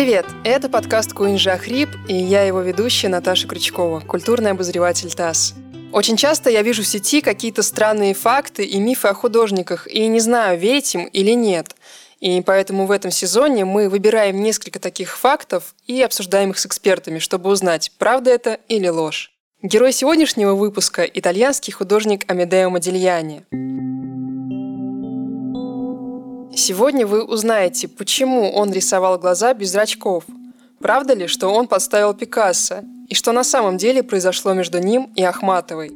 Привет! Это подкаст Куинжа Хрип, и я его ведущая Наташа Крючкова, культурный обозреватель ТАСС. Очень часто я вижу в сети какие-то странные факты и мифы о художниках, и не знаю, верить им или нет. И поэтому в этом сезоне мы выбираем несколько таких фактов и обсуждаем их с экспертами, чтобы узнать, правда это или ложь. Герой сегодняшнего выпуска – итальянский художник Амедео Модильяни. Сегодня вы узнаете, почему он рисовал глаза без зрачков. Правда ли, что он подставил Пикассо? И что на самом деле произошло между ним и Ахматовой?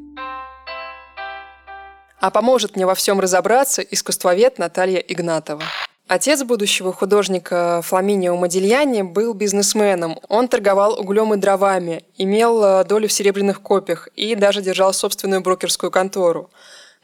А поможет мне во всем разобраться искусствовед Наталья Игнатова. Отец будущего художника Фламинио Модильяни был бизнесменом. Он торговал углем и дровами, имел э, долю в серебряных копиях и даже держал собственную брокерскую контору.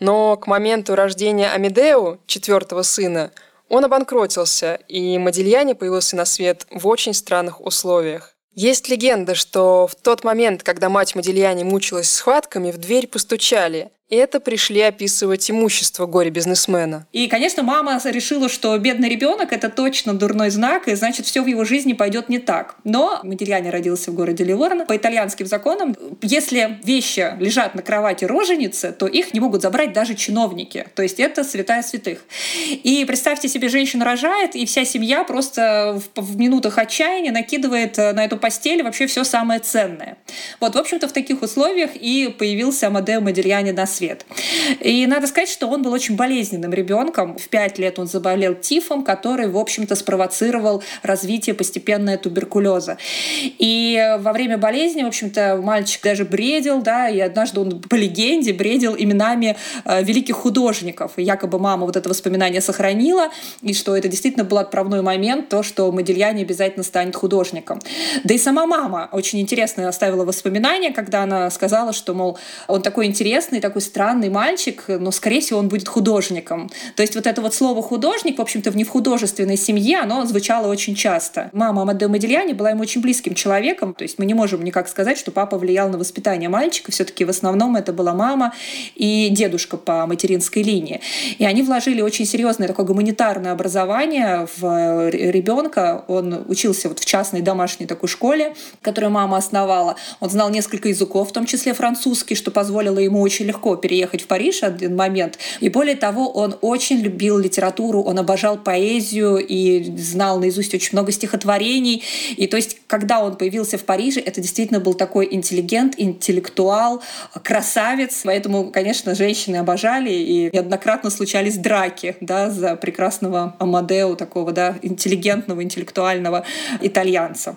Но к моменту рождения Амедео, четвертого сына, он обанкротился, и Модильяни появился на свет в очень странных условиях. Есть легенда, что в тот момент, когда мать Модильяни мучилась схватками, в дверь постучали, это пришли описывать имущество горе-бизнесмена. И, конечно, мама решила, что бедный ребенок — это точно дурной знак, и значит, все в его жизни пойдет не так. Но Модильяни родился в городе Ливорно. По итальянским законам, если вещи лежат на кровати роженицы, то их не могут забрать даже чиновники. То есть это святая святых. И представьте себе, женщина рожает, и вся семья просто в, в минутах отчаяния накидывает э, на эту постель вообще все самое ценное. Вот, в общем-то, в таких условиях и появился Амадео Модильяни на свет свет. И надо сказать, что он был очень болезненным ребенком. В пять лет он заболел тифом, который, в общем-то, спровоцировал развитие постепенное туберкулеза. И во время болезни, в общем-то, мальчик даже бредил, да, и однажды он по легенде бредил именами э, великих художников. И якобы мама вот это воспоминание сохранила, и что это действительно был отправной момент, то, что Модельяне обязательно станет художником. Да и сама мама очень интересно оставила воспоминания, когда она сказала, что, мол, он такой интересный, такой странный мальчик, но, скорее всего, он будет художником. То есть вот это вот слово «художник», в общем-то, в невхудожественной семье, оно звучало очень часто. Мама Амадео Модильяни была ему очень близким человеком, то есть мы не можем никак сказать, что папа влиял на воспитание мальчика, все таки в основном это была мама и дедушка по материнской линии. И они вложили очень серьезное такое гуманитарное образование в ребенка. Он учился вот в частной домашней такой школе, которую мама основала. Он знал несколько языков, в том числе французский, что позволило ему очень легко переехать в Париж один момент. И более того, он очень любил литературу, он обожал поэзию и знал наизусть очень много стихотворений. И то есть, когда он появился в Париже, это действительно был такой интеллигент, интеллектуал, красавец. Поэтому, конечно, женщины обожали, и неоднократно случались драки да, за прекрасного Амадео, такого да, интеллигентного, интеллектуального итальянца.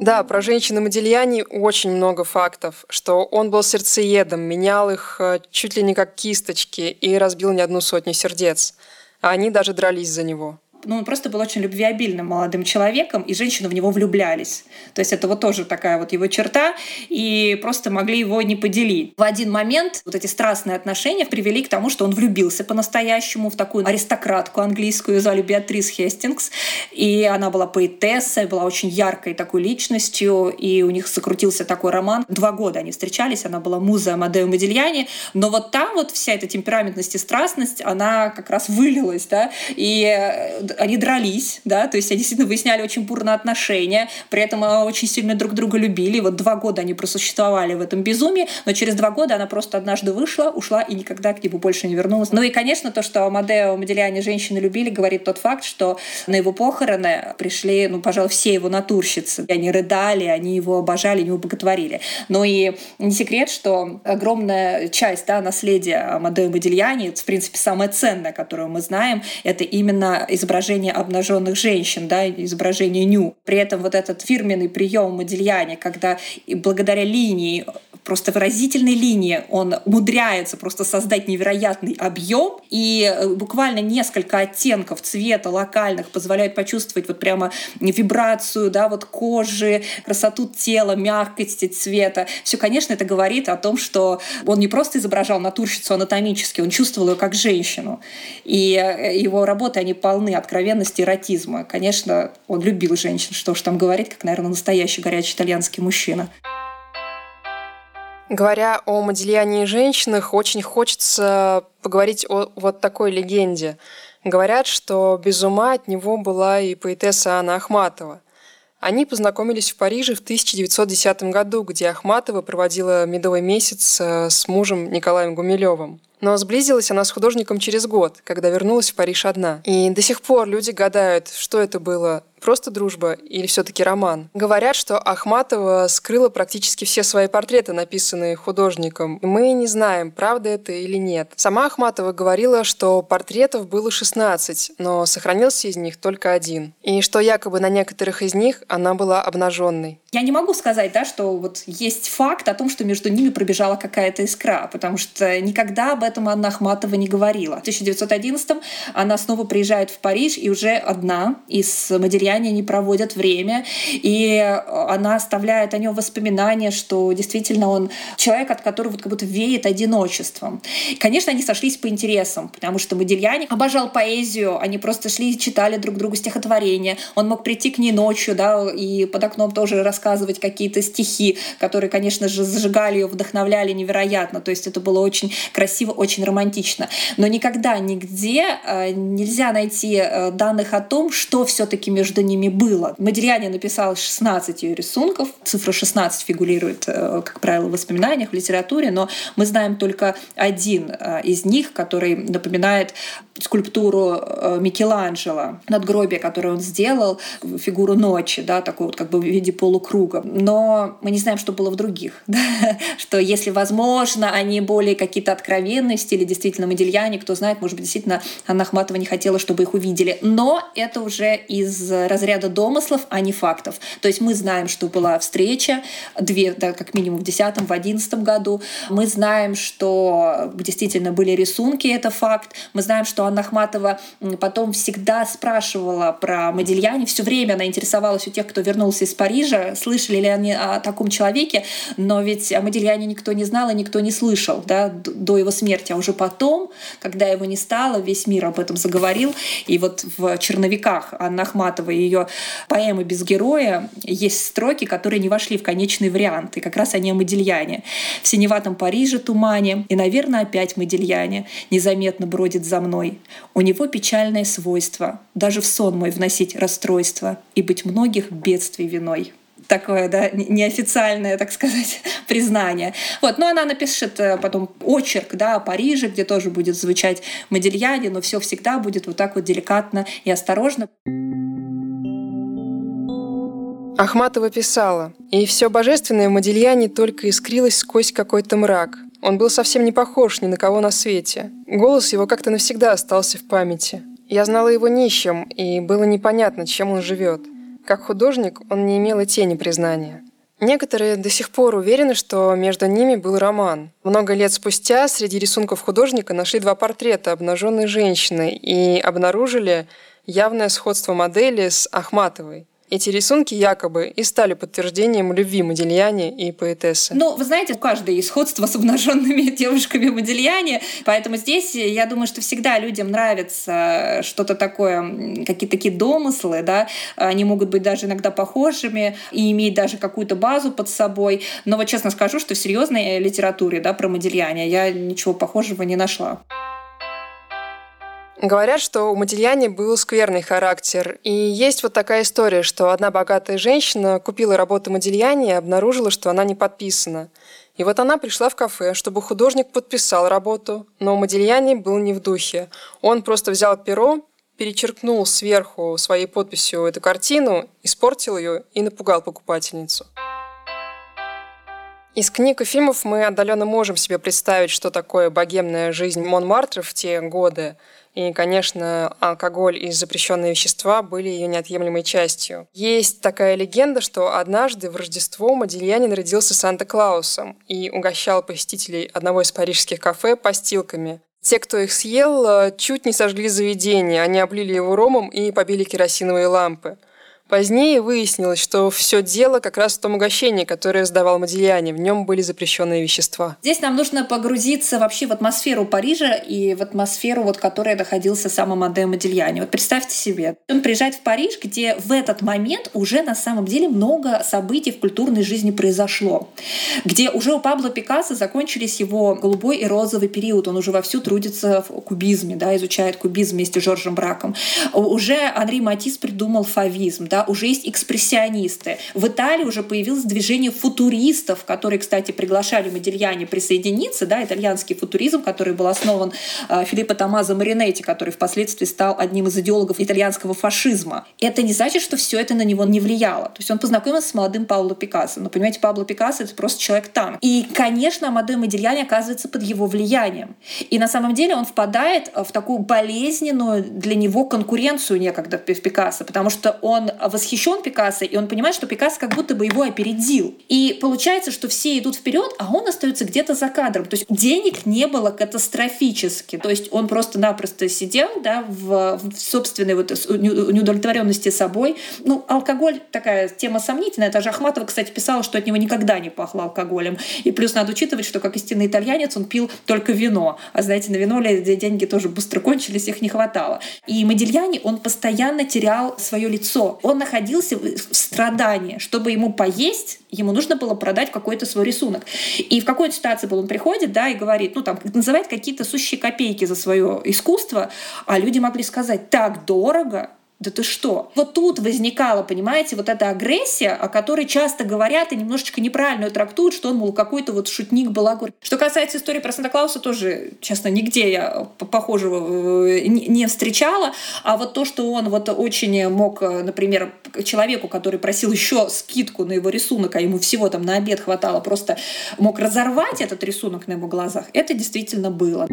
Да, про женщину Модильяни очень много фактов, что он был сердцеедом, менял их э, чуть ли не как кисточки и разбил не одну сотню сердец. А они даже дрались за него ну, он просто был очень любвеобильным молодым человеком, и женщины в него влюблялись. То есть это вот тоже такая вот его черта, и просто могли его не поделить. В один момент вот эти страстные отношения привели к тому, что он влюбился по-настоящему в такую аристократку английскую, звали Беатрис Хестингс, и она была поэтессой, была очень яркой такой личностью, и у них закрутился такой роман. Два года они встречались, она была муза Амадео Модильяни, но вот там вот вся эта темпераментность и страстность, она как раз вылилась, да, и э, они дрались, да, то есть они действительно выясняли очень бурные отношения, при этом э, очень сильно друг друга любили. Вот два года они просуществовали в этом безумии, но через два года она просто однажды вышла, ушла и никогда к нему больше не вернулась. Ну и, конечно, то, что Амадео Модельяне женщины любили, говорит тот факт, что на его похороны пришли, ну, пожалуй, все его натурщицы. Они рыдали, они его обожали, его боготворили. Но и не секрет, что огромная часть да, наследия Амадео Модельяне, в принципе, самое ценное, которое мы знаем, это именно изображение изображение обнаженных женщин, да, изображение ню. При этом вот этот фирменный прием Модильяне, когда благодаря линии просто выразительной линии он умудряется просто создать невероятный объем, и э, буквально несколько оттенков цвета локальных позволяют почувствовать вот прямо вибрацию, да, вот кожи, красоту тела, мягкость цвета. Все, конечно, это говорит о том, что он не просто изображал натурщицу анатомически, он чувствовал ее как женщину. И э, его работы, они полны откровенности, эротизма. Конечно, он любил женщин, что уж там говорить, как, наверное, настоящий горячий итальянский мужчина. Говоря о Модильяне и женщинах, очень хочется поговорить о вот такой легенде. Говорят, что без ума от него была и поэтесса Анна Ахматова. Они познакомились в Париже в 1910 году, где Ахматова проводила медовый месяц э, с мужем Николаем Гумилевым. Но сблизилась она с художником через год, когда вернулась в Париж одна. И до сих пор люди гадают, что это было Просто дружба или все-таки роман? Говорят, что Ахматова скрыла практически все свои портреты, написанные художником. Мы не знаем, правда это или нет. Сама Ахматова говорила, что портретов было 16, но сохранился из них только один. И что якобы на некоторых из них она была обнаженной. Я не могу сказать, да, что вот есть факт о том, что между ними пробежала какая-то искра, потому что никогда об Анна Ахматова не говорила. В 1911 она снова приезжает в Париж и уже одна из материалов состоянии, они проводят время, и она оставляет о нем воспоминания, что действительно он человек, от которого вот как будто веет одиночеством. Конечно, они сошлись по интересам, потому что Модельяне обожал поэзию, они просто шли и читали друг другу стихотворения. Он мог прийти к ней ночью, да, и под окном тоже рассказывать какие-то стихи, которые, конечно же, зажигали ее, вдохновляли невероятно. То есть это было очень красиво, очень романтично. Но никогда нигде э, нельзя найти э, данных о том, что все-таки между ними было. Модельяне написал 16 ее рисунков. Цифра 16 фигурирует, э, как правило, в воспоминаниях, в литературе, но мы знаем только один из них, который напоминает скульптуру Микеланджело, надгробие, которое он сделал, фигуру ночи, да, такой вот как бы в виде полукруга. Но мы не знаем, что было в других. Да? Что если, возможно, они более какие-то откровенные в стиле действительно Модельяне, кто знает, может быть, действительно Анна Ахматова не хотела, чтобы их увидели. Но это уже из разряда домыслов, а не фактов. То есть мы знаем, что была встреча, две, да, как минимум в 2010, в 2011 году. Мы знаем, что действительно были рисунки, это факт. Мы знаем, что Анна Ахматова потом всегда спрашивала про Модельяне. Все время она интересовалась у тех, кто вернулся из Парижа, слышали ли они о таком человеке. Но ведь о Модельяне никто не знал и никто не слышал да, до его смерти. А уже потом, когда его не стало, весь мир об этом заговорил. И вот в «Черновиках» Анна Ахматова ее поэмы «Без героя» есть строки, которые не вошли в конечный вариант. И как раз они о Модельяне. В синеватом Париже тумане, и, наверное, опять Модельяне незаметно бродит за мной. У него печальное свойство даже в сон мой вносить расстройство и быть многих бедствий виной такое, да, неофициальное, так сказать, признание. Вот, но она напишет э, потом очерк, да, о Париже, где тоже будет звучать Модельяне, но все всегда будет вот так вот деликатно и осторожно. Ахматова писала, «И все божественное в Модельяне только искрилось сквозь какой-то мрак. Он был совсем не похож ни на кого на свете. Голос его как-то навсегда остался в памяти. Я знала его нищим, и было непонятно, чем он живет. Как художник он не имел и тени признания. Некоторые до сих пор уверены, что между ними был роман. Много лет спустя среди рисунков художника нашли два портрета обнаженной женщины и обнаружили явное сходство модели с Ахматовой. Эти рисунки якобы и стали подтверждением любви Модельяне и поэтессы. Ну, вы знаете, у каждой есть сходство с обнаженными девушками Модельяне, поэтому здесь я думаю, что всегда людям нравится что-то такое, какие-то такие домыслы, да, они могут быть даже иногда похожими и иметь даже какую-то базу под собой. Но вот честно скажу, что в серьезной литературе, да, про Модельяне я ничего похожего не нашла. Говорят, что у Модельяне был скверный характер. И есть вот такая история, что одна богатая женщина купила работу Модельяне и обнаружила, что она не подписана. И вот она пришла в кафе, чтобы художник подписал работу, но Модельяне был не в духе. Он просто взял перо, перечеркнул сверху своей подписью эту картину, испортил ее и напугал покупательницу. Из книг и фильмов мы отдаленно можем себе представить, что такое богемная жизнь Монмартра в те годы – и, конечно, алкоголь и запрещенные вещества были ее неотъемлемой частью. Есть такая легенда, что однажды в Рождество Модильянин родился Санта-Клаусом и угощал посетителей одного из парижских кафе постилками. Те, кто их съел, чуть не сожгли заведение. Они облили его ромом и побили керосиновые лампы. Позднее выяснилось, что все дело как раз в том угощении, которое сдавал Модильяне. В нем были запрещенные вещества. Здесь нам нужно погрузиться вообще в атмосферу Парижа и в атмосферу, вот, которая находился сам Амадео Модильяне. Вот представьте себе, он приезжает в Париж, где в этот момент уже на самом деле много событий в культурной жизни произошло, где уже у Пабло Пикассо закончились его голубой и розовый период, он уже вовсю трудится в кубизме, да, изучает кубизм вместе с Жоржем Браком. Уже Анри Матис придумал фавизм, да, уже есть экспрессионисты. В Италии уже появилось движение футуристов, которые, кстати, приглашали Модильяне присоединиться, да, итальянский футуризм, который был основан э, Филиппо Томазо Маринетти, который впоследствии стал одним из идеологов итальянского фашизма. Это не значит, что все это на него не влияло. То есть он познакомился с молодым Пабло Пикассо. Но, понимаете, Пабло Пикассо — это просто человек-танк. И, конечно, Амадео Модильяне оказывается под его влиянием. И на самом деле он впадает в такую болезненную для него конкуренцию некогда в Пикассо, потому что он восхищен Пикассо, и он понимает, что Пикассо как будто бы его опередил. И получается, что все идут вперед, а он остается где-то за кадром. То есть денег не было катастрофически. То есть он просто-напросто сидел да, в, в собственной вот неудовлетворенности собой. Ну, алкоголь такая тема сомнительная. Это же Ахматова, кстати, писала, что от него никогда не пахло алкоголем. И плюс надо учитывать, что как истинный итальянец он пил только вино. А знаете, на вино деньги тоже быстро кончились, их не хватало. И Модильяне, он постоянно терял свое лицо. Он находился в страдании. Чтобы ему поесть, ему нужно было продать какой-то свой рисунок. И в какой-то ситуации был он приходит, да, и говорит, ну там, называет какие-то сущие копейки за свое искусство, а люди могли сказать, так дорого, да ты что? Вот тут возникала, понимаете, вот эта агрессия, о которой часто говорят и немножечко неправильно трактуют, что он, мол, какой-то вот шутник балагур. Что касается истории про Санта-Клауса, тоже, честно, нигде я похожего э, не встречала. А вот то, что он вот очень мог, например, человеку, который просил еще скидку на его рисунок, а ему всего там на обед хватало, просто мог разорвать этот рисунок на его глазах, это действительно было.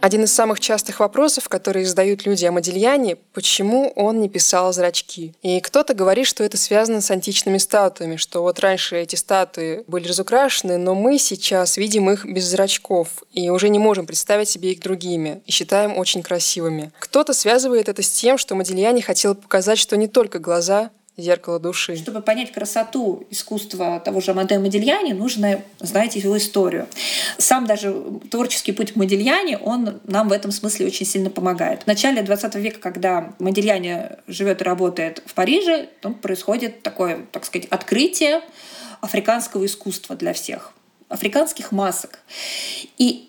Один из самых частых вопросов, которые задают люди о Модильяне, почему он не писал зрачки. И кто-то говорит, что это связано с античными статуями, что вот раньше эти статуи были разукрашены, но мы сейчас видим их без зрачков и уже не можем представить себе их другими и считаем очень красивыми. Кто-то связывает это с тем, что Модильяне хотел показать, что не только глаза зеркало души. Чтобы понять красоту искусства того же Амадео Модильяни, нужно знать его историю. Сам даже творческий путь Модильяни, он нам в этом смысле очень сильно помогает. В начале 20 века, когда Модильяни живет и работает в Париже, там происходит такое, так сказать, открытие африканского искусства для всех африканских масок. И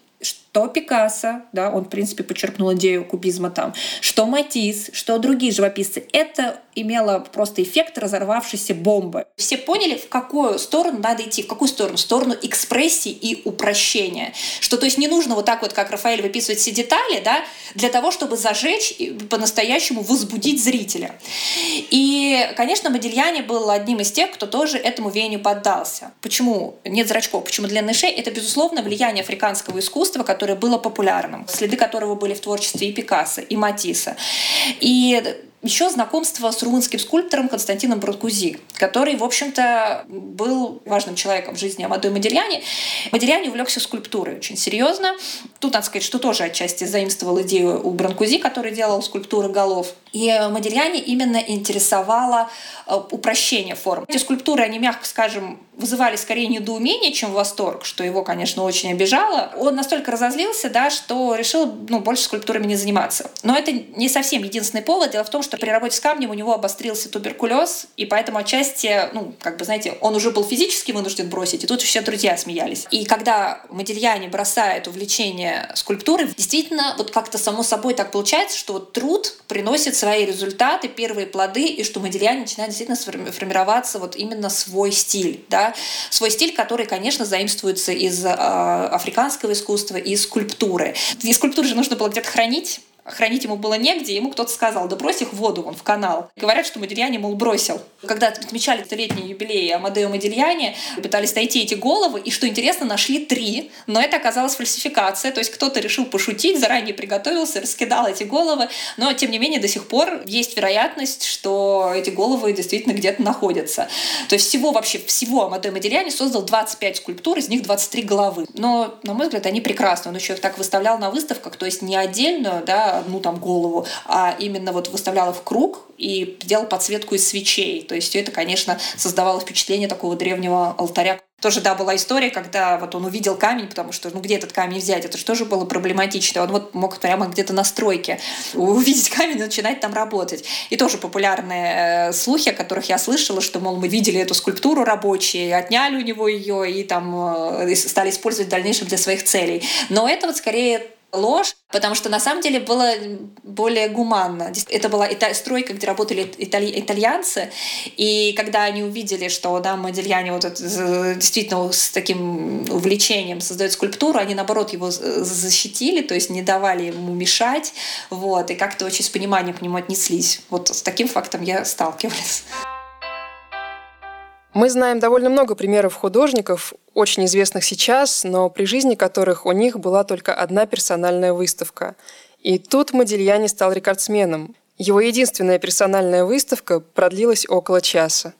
что Пикассо, да, он, в принципе, подчеркнул идею кубизма там, что Матисс, что другие живописцы. Это имело просто эффект разорвавшейся бомбы. Все поняли, в какую сторону надо идти, в какую сторону? В сторону экспрессии и упрощения. Что, то есть, не нужно вот так вот, как Рафаэль выписывать все детали, да, для того, чтобы зажечь и по-настоящему возбудить зрителя. И, конечно, Модильяне был одним из тех, кто тоже этому веянию поддался. Почему нет зрачков? Почему длинный шеи? Это, безусловно, влияние африканского искусства, которое было популярным, следы которого были в творчестве и Пикассо, и Матисса. И еще знакомство с румынским скульптором Константином Бранкузи, который, в общем-то, был важным человеком в жизни Амадой Модельяни. Модельяни увлекся скульптурой очень серьезно. Тут, надо сказать, что тоже отчасти заимствовал идею у Бранкузи, который делал скульптуры голов. И Модельяни именно интересовало э, упрощение форм. Эти скульптуры, они, мягко скажем, вызывали скорее недоумение, чем восторг, что его, конечно, очень обижало. Он настолько разозлился, да, что решил ну, больше скульптурами не заниматься. Но это не совсем единственный повод. Дело в том, что при работе с камнем у него обострился туберкулез, и поэтому отчасти, ну, как бы, знаете, он уже был физически вынужден бросить, и тут все друзья смеялись. И когда Модельяне бросает увлечение скульптурой, действительно, вот как-то само собой так получается, что вот труд приносит свои результаты, первые плоды, и что Модельяне начинает действительно формироваться вот именно свой стиль, да, свой стиль, который, конечно, заимствуется из э, африканского искусства и скульптуры. И скульптуры же нужно было где-то хранить, хранить ему было негде, ему кто-то сказал, да брось их в воду, вон, в канал. Говорят, что Модильяне, мол, бросил. Когда отмечали столетний юбилей Амадео Модильяне, пытались найти эти головы, и, что интересно, нашли три, но это оказалась фальсификация, то есть кто-то решил пошутить, заранее приготовился, раскидал эти головы, но, тем не менее, до сих пор есть вероятность, что эти головы действительно где-то находятся. То есть всего вообще, всего Амадео Модильяне создал 25 скульптур, из них 23 головы. Но, на мой взгляд, они прекрасны. Он еще их так выставлял на выставках, то есть не отдельную, да, одну там голову, а именно вот выставлял в круг и делал подсветку из свечей. То есть это, конечно, создавало впечатление такого древнего алтаря. Тоже, да, была история, когда вот он увидел камень, потому что, ну, где этот камень взять? Это же тоже было проблематично. Он вот мог прямо где-то на стройке увидеть камень и начинать там работать. И тоже популярные э, слухи, о которых я слышала, что, мол, мы видели эту скульптуру рабочие, отняли у него ее и там э, стали использовать в дальнейшем для своих целей. Но это вот скорее ложь, потому что на самом деле было более гуманно. Это была стройка, где работали итали итальянцы, и когда они увидели, что да, Модельяне вот действительно с таким увлечением создает скульптуру, они наоборот его защитили, то есть не давали ему мешать, вот, и как-то очень с пониманием к нему отнеслись. Вот с таким фактом я сталкивалась. Мы знаем довольно много примеров художников, очень известных сейчас, но при жизни которых у них была только одна персональная выставка. И тут Модильяни стал рекордсменом. Его единственная персональная выставка продлилась около часа.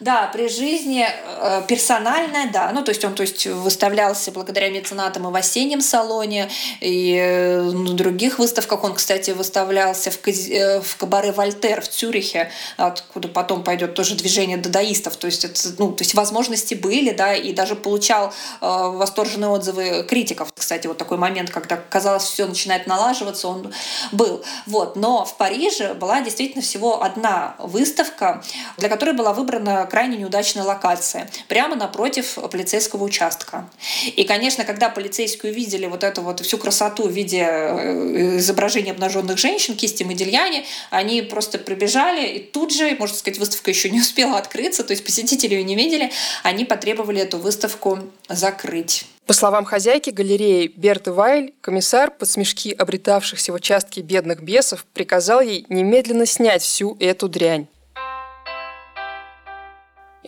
Да, при жизни э, персональная, да. Ну, то есть он то есть, выставлялся благодаря меценатам и в осеннем салоне, и э, на других выставках. Он, кстати, выставлялся в, э, в кабаре Вольтер в Цюрихе, откуда потом пойдет тоже движение дадаистов. То есть, это, ну, то есть возможности были, да, и даже получал восторженные отзывы критиков. Кстати, вот такой момент, когда казалось, все начинает налаживаться, он был. Вот. Но в Париже была действительно всего одна выставка, для которой была выбрана крайне неудачная локация, прямо напротив полицейского участка. И, конечно, когда полицейские увидели вот эту вот всю красоту в виде э, изображения обнаженных женщин, кисти Модельяне, они просто прибежали, и тут же, можно сказать, выставка еще не успела открыться, то есть посетители ее не видели, они потребовали эту выставку закрыть. По словам хозяйки галереи Берты Вайль, комиссар под смешки обретавшихся в участке бедных бесов приказал ей немедленно снять всю эту дрянь.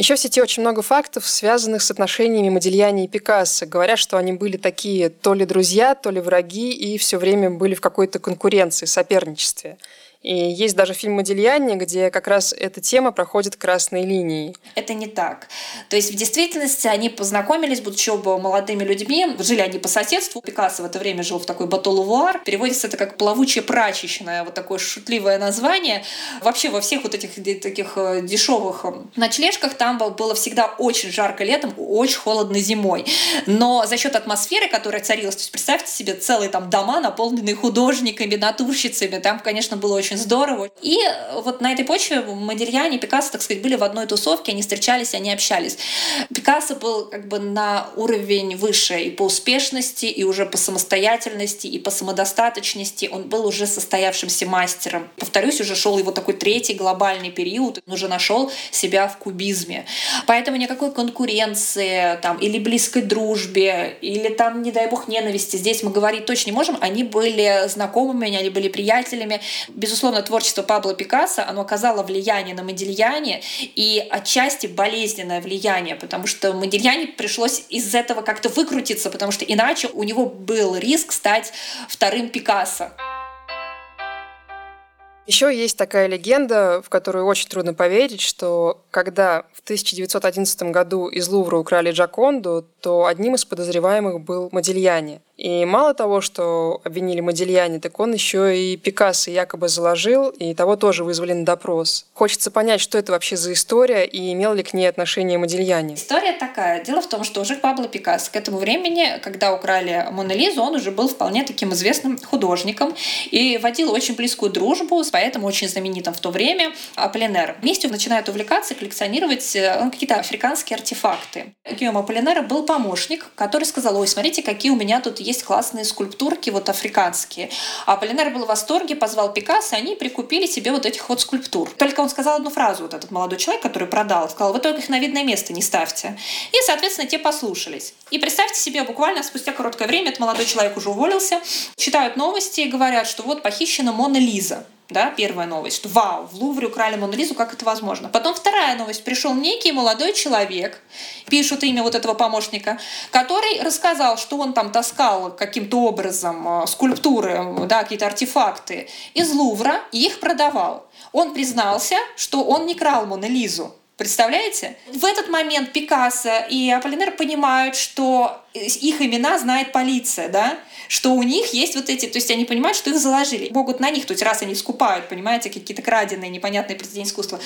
Еще в сети очень много фактов, связанных с отношениями Модильяни и Пикассо. Говорят, что они были такие то ли друзья, то ли враги, и все время были в какой-то конкуренции, соперничестве. И есть даже фильм «Модильяне», где как раз эта тема проходит красной линией. Это не так. То есть в действительности они познакомились, будучи оба молодыми людьми. Жили они по соседству. Пикассо в это время жил в такой батолувуар. Переводится это как «плавучая прачечная», вот такое шутливое название. Вообще во всех вот этих таких э, дешевых э, ночлежках там было всегда очень жарко летом, очень холодно зимой. Но за счет атмосферы, которая царилась, то есть представьте себе целые там дома, наполненные художниками, натурщицами, там, конечно, было очень очень здорово. И вот на этой почве Модельяне и Пикассо, так сказать, были в одной тусовке, они встречались, они общались. Пикассо был как бы на уровень выше и по успешности, и уже по самостоятельности, и по самодостаточности. Он был уже состоявшимся мастером. Повторюсь, уже шел его такой третий глобальный период, он уже нашел себя в кубизме. Поэтому никакой конкуренции там, или близкой дружбе, или там, не дай бог, ненависти здесь мы говорить точно не можем. Они были знакомыми, они были приятелями. Безусловно, безусловно, творчество Пабло Пикассо, оно оказало влияние на Модильяне и отчасти болезненное влияние, потому что Модильяне пришлось из этого как-то выкрутиться, потому что иначе у него был риск стать вторым Пикассо. Еще есть такая легенда, в которую очень трудно поверить, что когда в 1911 году из Лувра украли Джаконду, то одним из подозреваемых был Модильяне. И мало того, что обвинили Модильяне, так он еще и Пикассо якобы заложил, и того тоже вызвали на допрос. Хочется понять, что это вообще за история и имел ли к ней отношение Модильяне. История такая. Дело в том, что уже Пабло Пикассо к этому времени, когда украли Мона Лизу, он уже был вполне таким известным художником и водил очень близкую дружбу с поэтом очень знаменитым в то время Аполлинер. Вместе начинают увлекаться, коллекционировать э, ну, какие-то африканские артефакты. Гиом Аполлинера был помощник, который сказал, ой, смотрите, какие у меня тут классные скульптурки вот африканские. А Полинер был в восторге, позвал Пикассо, они прикупили себе вот этих вот скульптур. Только он сказал одну фразу, вот этот молодой человек, который продал, сказал, вы только их на видное место не ставьте. И, соответственно, те послушались. И представьте себе, буквально спустя короткое время этот молодой человек уже уволился, читают новости и говорят, что вот похищена Мона Лиза да, первая новость, что вау, в Лувре украли Мону Лизу, как это возможно? Потом вторая новость, пришел некий молодой человек, пишут имя вот этого помощника, который рассказал, что он там таскал каким-то образом э, скульптуры, да, какие-то артефакты из Лувра и их продавал. Он признался, что он не крал Мону Лизу, Представляете? В этот момент Пикассо и Аполлинер понимают, что их имена знает полиция, да, что у них есть вот эти, то есть они понимают, что их заложили, могут на них, то есть раз они скупают, понимаете, какие-то краденые, непонятные произведения искусства.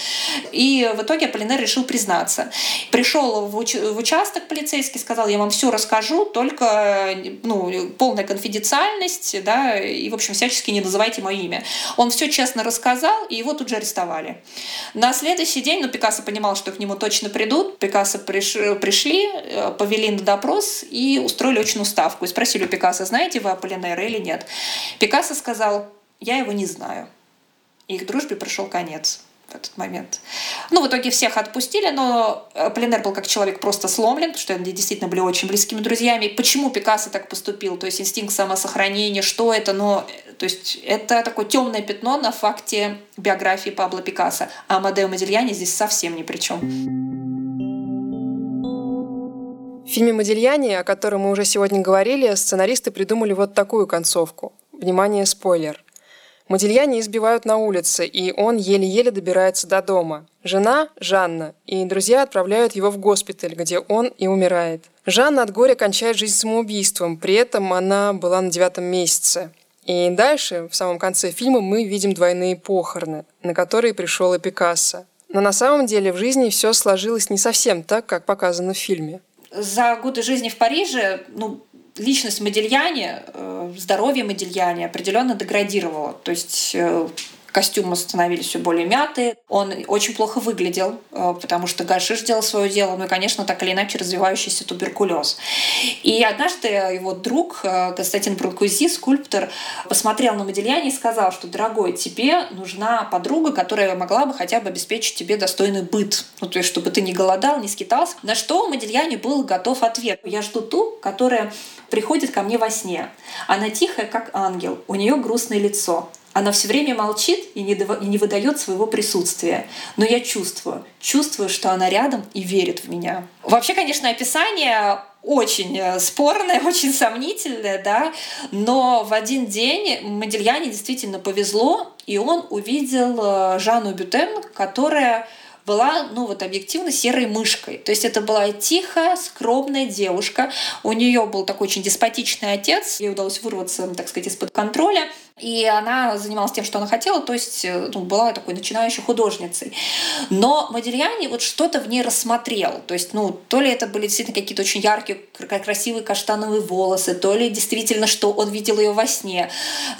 И в итоге Аполлинер решил признаться. Пришел в, уч- в участок полицейский, сказал, я вам все расскажу, только ну, полная конфиденциальность, да, и, в общем, всячески не называйте мое имя. Он все честно рассказал, и его тут же арестовали. На следующий день, ну, Пикассо понимал, что к нему точно придут, Пикассо приш... пришли, э, повели на допрос, и устроили очную ставку. И спросили у Пикассо, знаете вы Аполлинера или нет? Пикассо сказал, я его не знаю. И их дружбе пришел конец в этот момент. Ну, в итоге всех отпустили, но Аполлинер был как человек просто сломлен, потому что они действительно были очень близкими друзьями. Почему Пикассо так поступил? То есть инстинкт самосохранения, что это? Но, то есть это такое темное пятно на факте биографии Пабло Пикассо. А Амадео Модильяни здесь совсем ни при чем. В фильме «Модильяне», о котором мы уже сегодня говорили, сценаристы придумали вот такую концовку. Внимание, спойлер. Модильяне избивают на улице, и он еле-еле добирается до дома. Жена – Жанна, и друзья отправляют его в госпиталь, где он и умирает. Жанна от горя кончает жизнь самоубийством, при этом она была на девятом месяце. И дальше, в самом конце фильма, мы видим двойные похороны, на которые пришел и Пикассо. Но на самом деле в жизни все сложилось не совсем так, как показано в фильме за годы жизни в Париже ну, личность Модельяне, э, здоровье Модельяне определенно деградировало. То есть э, костюмы становились все более мятые. Он очень плохо выглядел, э, потому что гашиш делал свое дело, ну и, конечно, так или иначе развивающийся туберкулез. И однажды его друг э, Константин Брункузи, скульптор, посмотрел на Модельяне и сказал, что, дорогой, тебе нужна подруга, которая могла бы хотя бы обеспечить тебе достойный быт. Ну, то есть, чтобы ты не голодал, не скитался. На что Модельяне был готов ответ. Я жду ту, которая приходит ко мне во сне. Она тихая, как ангел, у нее грустное лицо. Она все время молчит и не, и не выдает своего присутствия. Но я чувствую, чувствую, что она рядом и верит в меня. Вообще, конечно, описание очень э, спорное, очень сомнительное, да, но в один день Модельяне действительно повезло, и он увидел э, Жанну Бютен, которая была, ну вот объективно, серой мышкой. То есть это была тихая, скромная девушка. У нее был такой очень деспотичный отец. Ей удалось вырваться, так сказать, из-под контроля. И она занималась тем, что она хотела, то есть э, ну, была такой начинающей художницей. Но Модельяни вот что-то в ней рассмотрел. То есть, ну, то ли это были действительно какие-то очень яркие, красивые каштановые волосы, то ли действительно, что он видел ее во сне.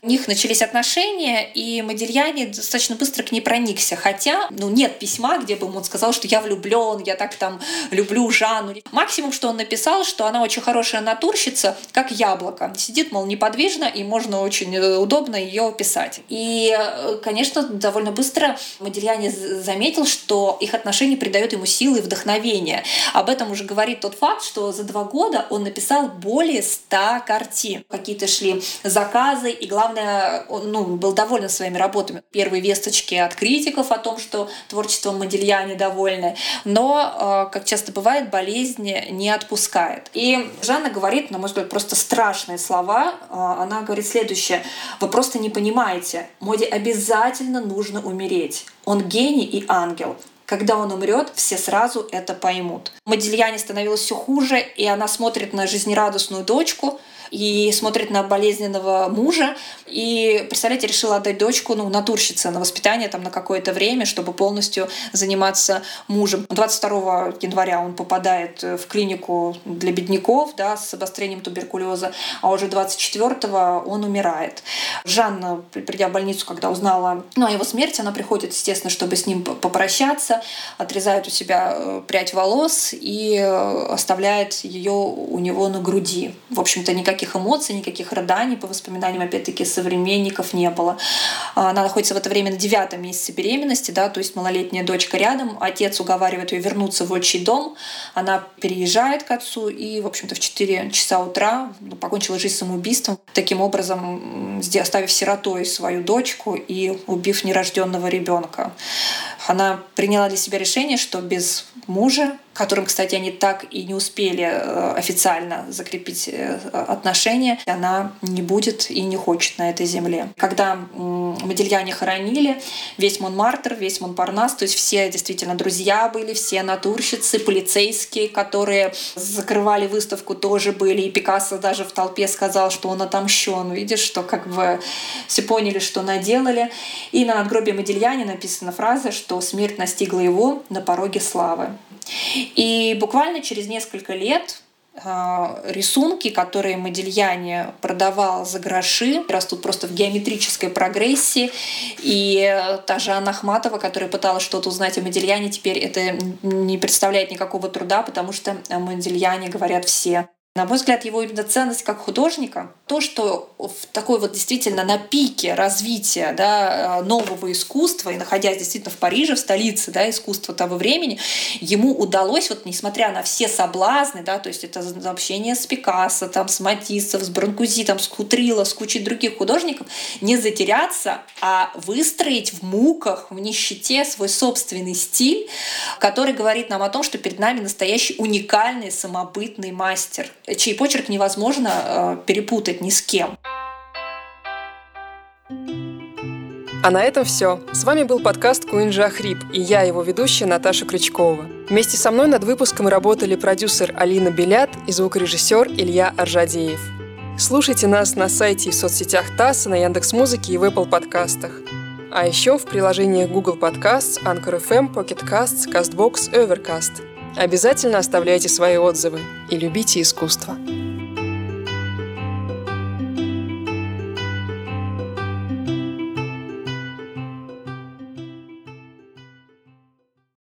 У них начались отношения, и Модельяни достаточно быстро к ней проникся. Хотя, ну, нет письма, где бы он сказал, что я влюблен, я так там люблю Жанну. Максимум, что он написал, что она очень хорошая натурщица, как яблоко. Сидит, мол, неподвижно, и можно очень э, удобно удобно ее писать. И, э, конечно, довольно быстро Модельяне заметил, что их отношения придают ему силы и вдохновения. Об этом уже говорит тот факт, что за два года он написал более ста картин. Какие-то шли заказы, и главное, он ну, был доволен своими работами. Первые весточки от критиков о том, что творчеством Модельяне довольны. Но, э, как часто бывает, болезнь не отпускает. И Жанна говорит, на мой взгляд, просто страшные слова. Э, она говорит следующее. Вы просто не понимаете. Моде обязательно нужно умереть. Он гений и ангел. Когда он умрет, все сразу это поймут. Модильяне становилось все хуже, и она смотрит на жизнерадостную дочку — и смотрит на болезненного мужа. И, представляете, решила отдать дочку, ну, натурщице на воспитание там на какое-то время, чтобы полностью заниматься мужем. 22 января он попадает в клинику для бедняков, да, с обострением туберкулеза, а уже 24-го он умирает. Жанна, придя в больницу, когда узнала ну, о его смерти, она приходит, естественно, чтобы с ним попрощаться, отрезает у себя э, прядь волос и э, оставляет ее у него на груди. В общем-то, никаких никаких эмоций, никаких рыданий, по воспоминаниям, опять-таки, современников не было. Она находится в это время на девятом месяце беременности, да, то есть малолетняя дочка рядом, отец уговаривает ее вернуться в отчий дом, она переезжает к отцу и, в общем-то, в 4 часа утра ну, покончила жизнь самоубийством, таким образом оставив сиротой свою дочку и убив нерожденного ребенка. Она приняла для себя решение, что без мужа которым, кстати, они так и не успели э, официально закрепить э, отношения, она не будет и не хочет на этой земле. Когда Модельяне хоронили, весь Монмартр, весь Монпарнас, то есть все действительно друзья были, все натурщицы, полицейские, которые закрывали выставку, тоже были. И Пикассо даже в толпе сказал, что он отомщен. Видишь, что как бы все поняли, что наделали. И на надгробии Модельяне написана фраза, что смерть настигла его на пороге славы. И буквально через несколько лет а, рисунки, которые Модильяне продавал за гроши, растут просто в геометрической прогрессии. И та же Анна Ахматова, которая пыталась что-то узнать о Модильяне, теперь это не представляет никакого труда, потому что о Модильяне говорят все. На мой взгляд, его именно ценность как художника, то, что в такой вот действительно на пике развития да, нового искусства, и находясь действительно в Париже, в столице да, искусства того времени, ему удалось, вот несмотря на все соблазны, да, то есть это общение с Пикассо, там, с Матиссом, с Бранкузи, там, с Кутрило, с кучей других художников, не затеряться, а выстроить в муках, в нищете свой собственный стиль, который говорит нам о том, что перед нами настоящий уникальный самобытный мастер – чей почерк невозможно э, перепутать ни с кем. А на этом все. С вами был подкаст Куинджа Хрип и я, его ведущая Наташа Крючкова. Вместе со мной над выпуском работали продюсер Алина Белят и звукорежиссер Илья Аржадеев. Слушайте нас на сайте и в соцсетях ТАСС, на Яндекс.Музыке и в Apple подкастах. А еще в приложениях Google Podcasts, Anchor FM, Pocket Casts, CastBox, Overcast – Обязательно оставляйте свои отзывы и любите искусство.